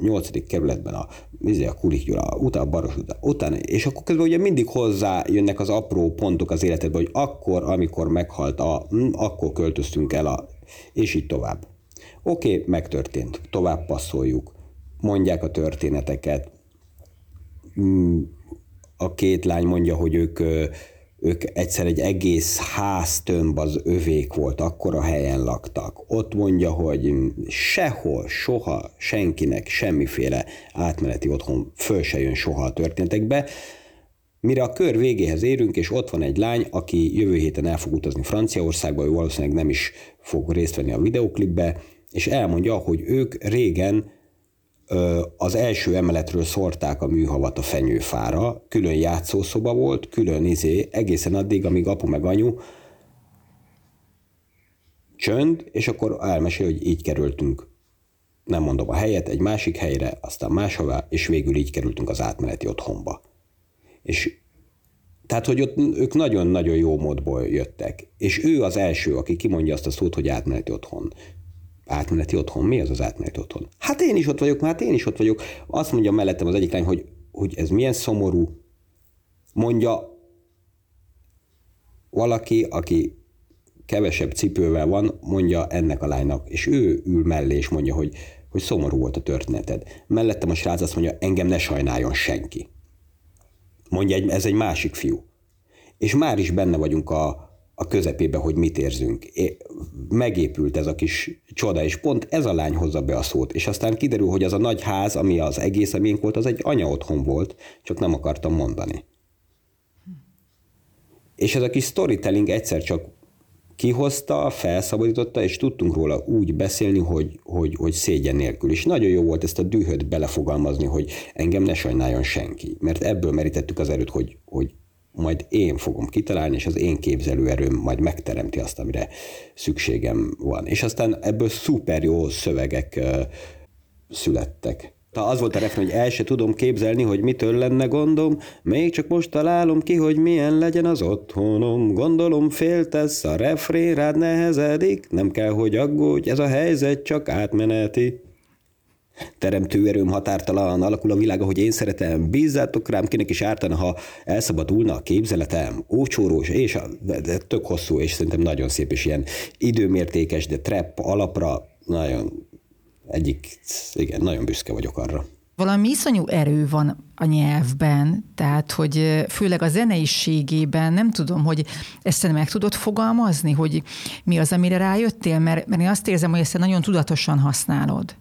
nyolcadik kerületben a, izé, a Kulik Gyula, utána a Baros után, utána, és akkor közben ugye mindig hozzá jönnek az apró pontok az életedben, hogy akkor, amikor meghalt a, hm, akkor költöztünk el a, és így tovább. Oké, okay, megtörtént, tovább passzoljuk. Mondják a történeteket. Mm, a két lány mondja, hogy ők, ők egyszer egy egész háztömb az övék volt, akkor a helyen laktak. Ott mondja, hogy sehol, soha senkinek semmiféle átmeneti otthon föl se jön soha a történetekbe, Mire a kör végéhez érünk, és ott van egy lány, aki jövő héten el fog utazni Franciaországba, ő valószínűleg nem is fog részt venni a videoklipbe, és elmondja, hogy ők régen az első emeletről szórták a műhavat a fenyőfára, külön játszószoba volt, külön izé, egészen addig, amíg apu meg anyu csönd, és akkor elmesél, hogy így kerültünk, nem mondom a helyet, egy másik helyre, aztán máshová, és végül így kerültünk az átmeneti otthonba. És tehát, hogy ott ők nagyon-nagyon jó módból jöttek. És ő az első, aki kimondja azt a szót, hogy átmeneti otthon. Átmeneti otthon? Mi az az átmeneti otthon? Hát én is ott vagyok, hát én is ott vagyok. Azt mondja mellettem az egyik lány, hogy, hogy ez milyen szomorú. Mondja valaki, aki kevesebb cipővel van, mondja ennek a lánynak, és ő ül mellé, és mondja, hogy, hogy szomorú volt a történeted. Mellettem a srác azt mondja, engem ne sajnáljon senki. Mondja, ez egy másik fiú. És már is benne vagyunk a, a közepébe, hogy mit érzünk. Megépült ez a kis csoda, és pont ez a lány hozza be a szót. És aztán kiderül, hogy az a nagy ház, ami az egész amink volt, az egy anya otthon volt, csak nem akartam mondani. És ez a kis storytelling egyszer csak kihozta, felszabadította, és tudtunk róla úgy beszélni, hogy, hogy, hogy szégyen nélkül. És nagyon jó volt ezt a dühöt belefogalmazni, hogy engem ne sajnáljon senki. Mert ebből merítettük az erőt, hogy, hogy majd én fogom kitalálni, és az én képzelőerőm majd megteremti azt, amire szükségem van. És aztán ebből szuper jó szövegek születtek. Ta az volt a refrén, hogy el se tudom képzelni, hogy mitől lenne gondom, még csak most találom ki, hogy milyen legyen az otthonom. Gondolom féltesz, a refrén rád nehezedik, nem kell, hogy aggódj, ez a helyzet csak átmeneti. Teremtő erőm határtalan, alakul a világ, ahogy én szeretem. Bízzátok rám, kinek is ártana, ha elszabadulna a képzeletem. Ócsórós, és a, de, de tök hosszú, és szerintem nagyon szép, és ilyen időmértékes, de trap alapra nagyon egyik, igen, nagyon büszke vagyok arra. Valami iszonyú erő van a nyelvben, tehát hogy főleg a zeneiségében, nem tudom, hogy ezt meg tudod fogalmazni, hogy mi az, amire rájöttél, mert, mert én azt érzem, hogy ezt nagyon tudatosan használod.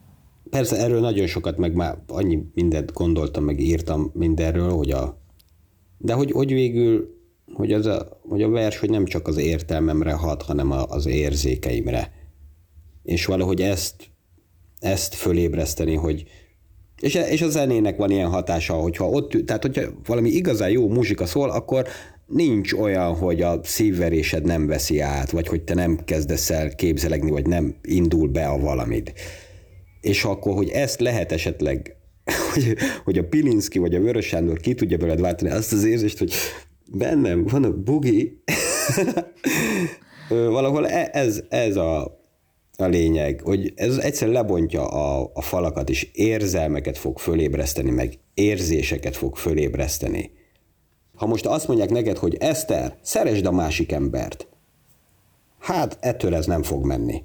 Persze, erről nagyon sokat, meg már annyi mindent gondoltam, meg írtam mindenről, hogy a... De hogy, hogy végül, hogy, az a, hogy a vers, hogy nem csak az értelmemre hat, hanem az érzékeimre. És valahogy ezt ezt fölébreszteni, hogy és, és a zenének van ilyen hatása, hogyha ott, tehát hogyha valami igazán jó muzsika szól, akkor nincs olyan, hogy a szívverésed nem veszi át, vagy hogy te nem kezdesz el képzelegni, vagy nem indul be a valamid. És akkor, hogy ezt lehet esetleg, hogy, hogy a Pilinszki vagy a Vörös Sándor ki tudja veled váltani azt az érzést, hogy bennem van a bugi, valahol e, ez, ez a, a lényeg, hogy ez egyszer lebontja a, a falakat, és érzelmeket fog fölébreszteni, meg érzéseket fog fölébreszteni. Ha most azt mondják neked, hogy Eszter, szeresd a másik embert, hát ettől ez nem fog menni.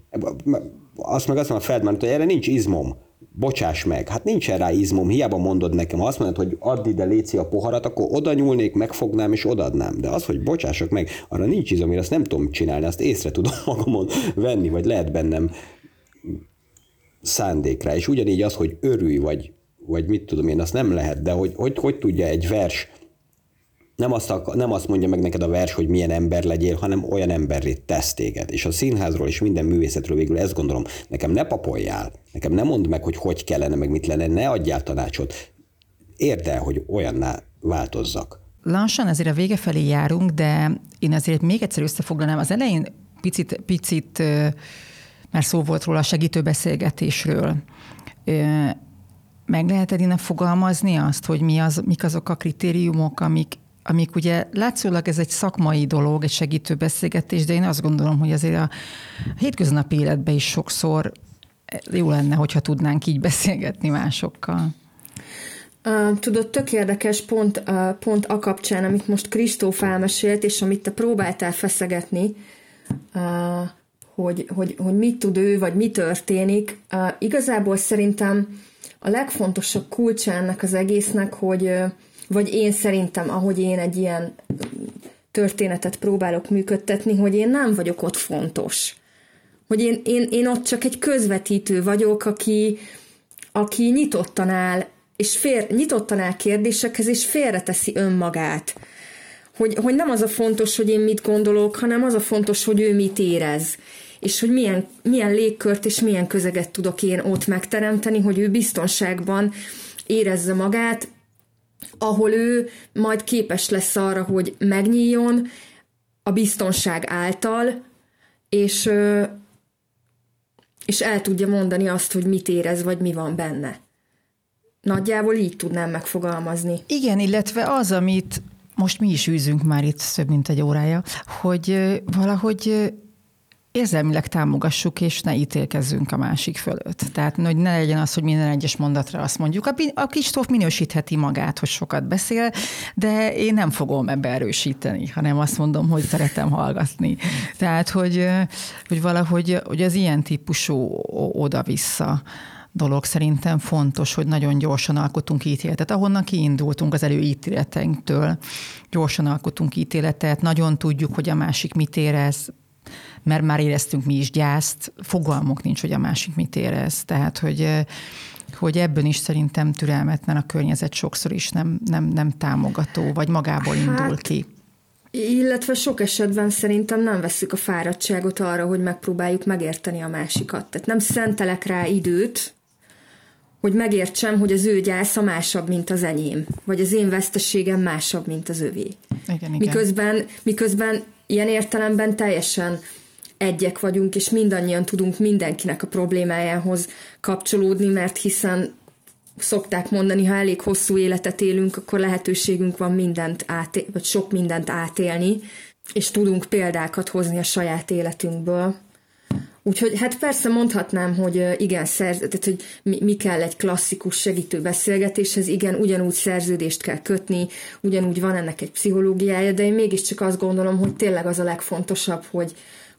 Azt meg azt mondja Feldman, hogy erre nincs izmom bocsáss meg, hát nincsen rá izmom, hiába mondod nekem, ha azt mondod, hogy add ide léci a poharat, akkor oda nyúlnék, megfognám és odadnám. De az, hogy bocsássak meg, arra nincs izom, én azt nem tudom csinálni, azt észre tudom magamon venni, vagy lehet bennem szándékra. És ugyanígy az, hogy örülj, vagy, vagy mit tudom én, azt nem lehet, de hogy, hogy, hogy tudja egy vers nem azt, nem azt mondja meg neked a vers, hogy milyen ember legyél, hanem olyan emberré tesz téged. És a színházról és minden művészetről végül ezt gondolom, nekem ne papoljál, nekem ne mondd meg, hogy hogy kellene, meg mit lenne, ne adjál tanácsot. Érd el, hogy olyanná változzak. Lassan azért a vége felé járunk, de én azért még egyszer összefoglalnám. Az elején picit, picit már szó volt róla a segítő beszélgetésről. Meg lehet Edina fogalmazni azt, hogy mi az, mik azok a kritériumok, amik amik ugye látszólag ez egy szakmai dolog, egy segítő beszélgetés, de én azt gondolom, hogy azért a hétköznapi életben is sokszor jó lenne, hogyha tudnánk így beszélgetni másokkal. Tudod, tök érdekes pont, pont a kapcsán, amit most Kristóf elmesélt, és amit te próbáltál feszegetni, hogy, hogy, hogy mit tud ő, vagy mi történik. Igazából szerintem a legfontosabb kulcsa ennek az egésznek, hogy, vagy én szerintem, ahogy én egy ilyen történetet próbálok működtetni, hogy én nem vagyok ott fontos. Hogy én, én, én ott csak egy közvetítő vagyok, aki, aki nyitottan áll, és fér, nyitottan áll kérdésekhez, és félreteszi önmagát. Hogy, hogy nem az a fontos, hogy én mit gondolok, hanem az a fontos, hogy ő mit érez és hogy milyen, milyen légkört és milyen közeget tudok én ott megteremteni, hogy ő biztonságban érezze magát, ahol ő majd képes lesz arra, hogy megnyíljon a biztonság által, és, és el tudja mondani azt, hogy mit érez, vagy mi van benne. Nagyjából így tudnám megfogalmazni. Igen, illetve az, amit most mi is űzünk már itt több mint egy órája, hogy valahogy érzelmileg támogassuk, és ne ítélkezzünk a másik fölött. Tehát, hogy ne legyen az, hogy minden egyes mondatra azt mondjuk. A, a Kristóf minősítheti magát, hogy sokat beszél, de én nem fogom ebbe erősíteni, hanem azt mondom, hogy szeretem hallgatni. Tehát, hogy, hogy valahogy hogy az ilyen típusú oda-vissza dolog szerintem fontos, hogy nagyon gyorsan alkotunk ítéletet. Ahonnan kiindultunk az előítéleteinktől, gyorsan alkotunk ítéletet, nagyon tudjuk, hogy a másik mit érez, mert már éreztünk mi is gyászt, fogalmunk nincs, hogy a másik mit érez. Tehát, hogy hogy ebből is szerintem türelmetlen a környezet sokszor is nem, nem, nem támogató, vagy magából hát, indul ki. Illetve sok esetben szerintem nem veszük a fáradtságot arra, hogy megpróbáljuk megérteni a másikat. Tehát nem szentelek rá időt, hogy megértsem, hogy az ő gyásza másabb, mint az enyém, vagy az én veszteségem másabb, mint az övé. Igen, igen. Miközben, miközben ilyen értelemben teljesen egyek vagyunk, és mindannyian tudunk mindenkinek a problémájához kapcsolódni, mert hiszen szokták mondani, ha elég hosszú életet élünk, akkor lehetőségünk van mindent át, vagy sok mindent átélni, és tudunk példákat hozni a saját életünkből. Úgyhogy hát persze mondhatnám, hogy igen, szerz, tehát, hogy mi, mi kell egy klasszikus segítő beszélgetéshez, igen, ugyanúgy szerződést kell kötni, ugyanúgy van ennek egy pszichológiája, de én mégiscsak azt gondolom, hogy tényleg az a legfontosabb, hogy,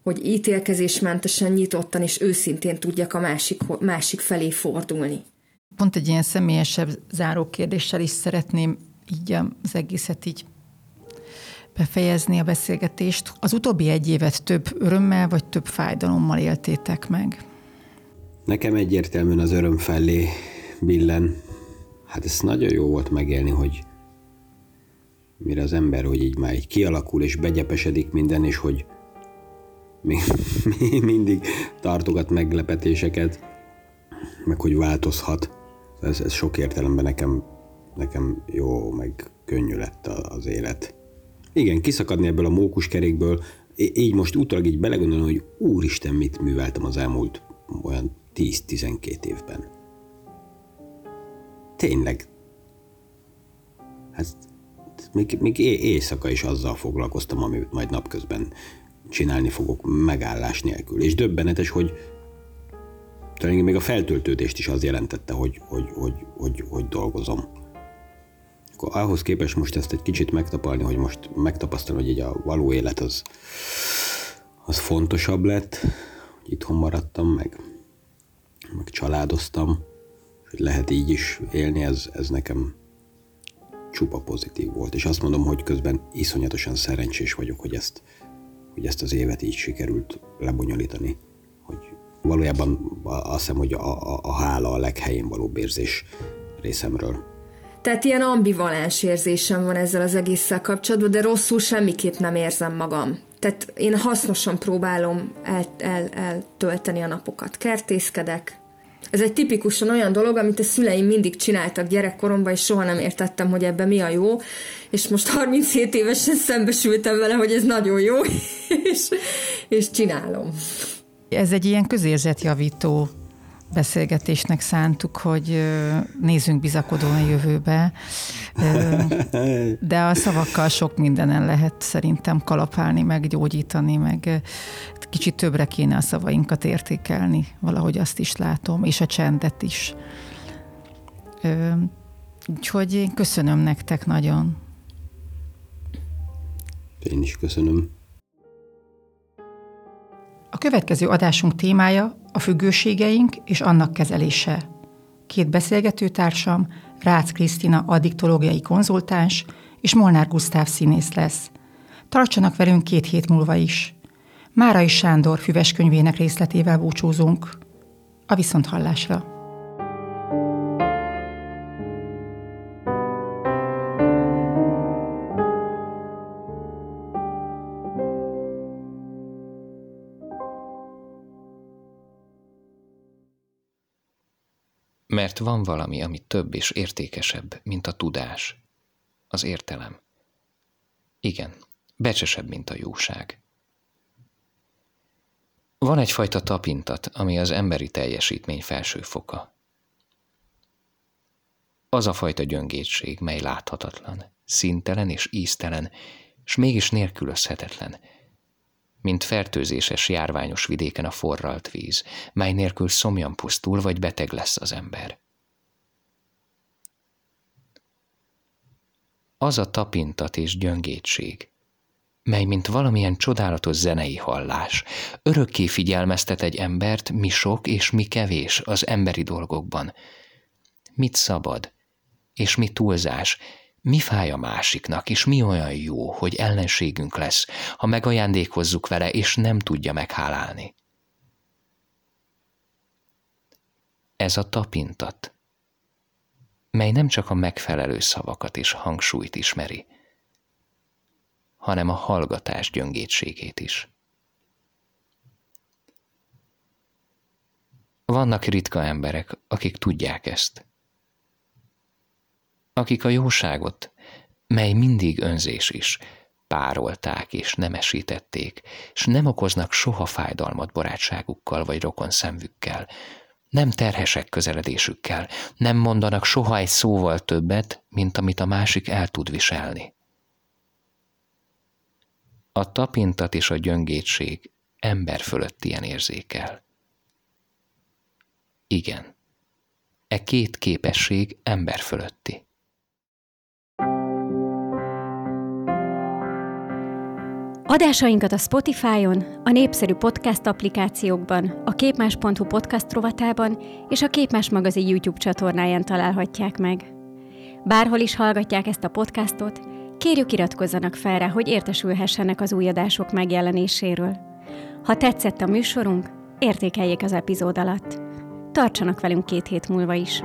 hogy ítélkezésmentesen, nyitottan és őszintén tudjak a másik, másik felé fordulni. Pont egy ilyen személyesebb záró kérdéssel is szeretném így az egészet így befejezni a beszélgetést. Az utóbbi egy évet több örömmel vagy több fájdalommal éltétek meg? Nekem egyértelműen az öröm felé billen. Hát ez nagyon jó volt megélni, hogy mire az ember, hogy így már így kialakul és begyepesedik minden, és hogy még, mindig tartogat meglepetéseket, meg hogy változhat. Ez, ez sok értelemben nekem, nekem jó, meg könnyű lett az élet. Igen, kiszakadni ebből a mókuskerékből, így most utólag így belegondolni, hogy úristen, mit műveltem az elmúlt olyan 10-12 évben. Tényleg. Hát még, még éjszaka is azzal foglalkoztam, amit majd napközben csinálni fogok megállás nélkül. És döbbenetes, hogy talán még a feltöltődést is az jelentette, hogy, hogy, hogy, hogy, hogy dolgozom. Akkor ahhoz képest most ezt egy kicsit megtapalni, hogy most megtapasztalom, hogy így a való élet az, az fontosabb lett, hogy itthon maradtam, meg, meg családoztam, hogy lehet így is élni, ez, ez nekem csupa pozitív volt. És azt mondom, hogy közben iszonyatosan szerencsés vagyok, hogy ezt, hogy ezt az évet így sikerült lebonyolítani, hogy valójában azt hiszem, hogy a, a, a hála a leghelyén való érzés részemről. Tehát ilyen ambivalens érzésem van ezzel az egésszel kapcsolatban, de rosszul semmiképp nem érzem magam. Tehát én hasznosan próbálom el, el, eltölteni a napokat. Kertészkedek, ez egy tipikusan olyan dolog, amit a szüleim mindig csináltak gyerekkoromban, és soha nem értettem, hogy ebben mi a jó, és most 37 évesen szembesültem vele, hogy ez nagyon jó, és, és csinálom. Ez egy ilyen közérzetjavító beszélgetésnek szántuk, hogy nézzünk bizakodóan a jövőbe, de a szavakkal sok mindenen lehet szerintem kalapálni, meg gyógyítani, meg kicsit többre kéne a szavainkat értékelni, valahogy azt is látom, és a csendet is. Úgyhogy én köszönöm nektek nagyon. Én is köszönöm. A következő adásunk témája a függőségeink és annak kezelése. Két beszélgető társam, Rácz Krisztina addiktológiai konzultáns és Molnár Gusztáv színész lesz. Tartsanak velünk két hét múlva is. Márai Sándor füves könyvének részletével búcsúzunk. A viszonthallásra! Mert van valami, ami több és értékesebb, mint a tudás, az értelem. Igen, becsesebb, mint a jóság. Van egyfajta tapintat, ami az emberi teljesítmény felső foka. Az a fajta gyöngétség, mely láthatatlan, szintelen és íztelen, s mégis nélkülözhetetlen, mint fertőzéses járványos vidéken a forralt víz, mely nélkül szomjan pusztul, vagy beteg lesz az ember. Az a tapintat és gyöngétség, mely mint valamilyen csodálatos zenei hallás, örökké figyelmeztet egy embert, mi sok és mi kevés az emberi dolgokban. Mit szabad, és mi túlzás, mi fáj a másiknak, és mi olyan jó, hogy ellenségünk lesz, ha megajándékozzuk vele, és nem tudja meghálálni. Ez a tapintat, mely nem csak a megfelelő szavakat és hangsúlyt ismeri, hanem a hallgatás gyöngétségét is. Vannak ritka emberek, akik tudják ezt. Akik a jóságot, mely mindig önzés is, párolták és nemesítették, és nem okoznak soha fájdalmat barátságukkal vagy rokon szemvükkel, nem terhesek közeledésükkel, nem mondanak soha egy szóval többet, mint amit a másik el tud viselni. A tapintat és a gyöngétség ember fölött ilyen érzékel. Igen, e két képesség ember fölötti. Adásainkat a Spotify-on, a népszerű podcast applikációkban, a képmás.hu podcast rovatában és a Képmás magazin YouTube csatornáján találhatják meg. Bárhol is hallgatják ezt a podcastot, kérjük iratkozzanak fel rá, hogy értesülhessenek az új adások megjelenéséről. Ha tetszett a műsorunk, értékeljék az epizód alatt. Tartsanak velünk két hét múlva is!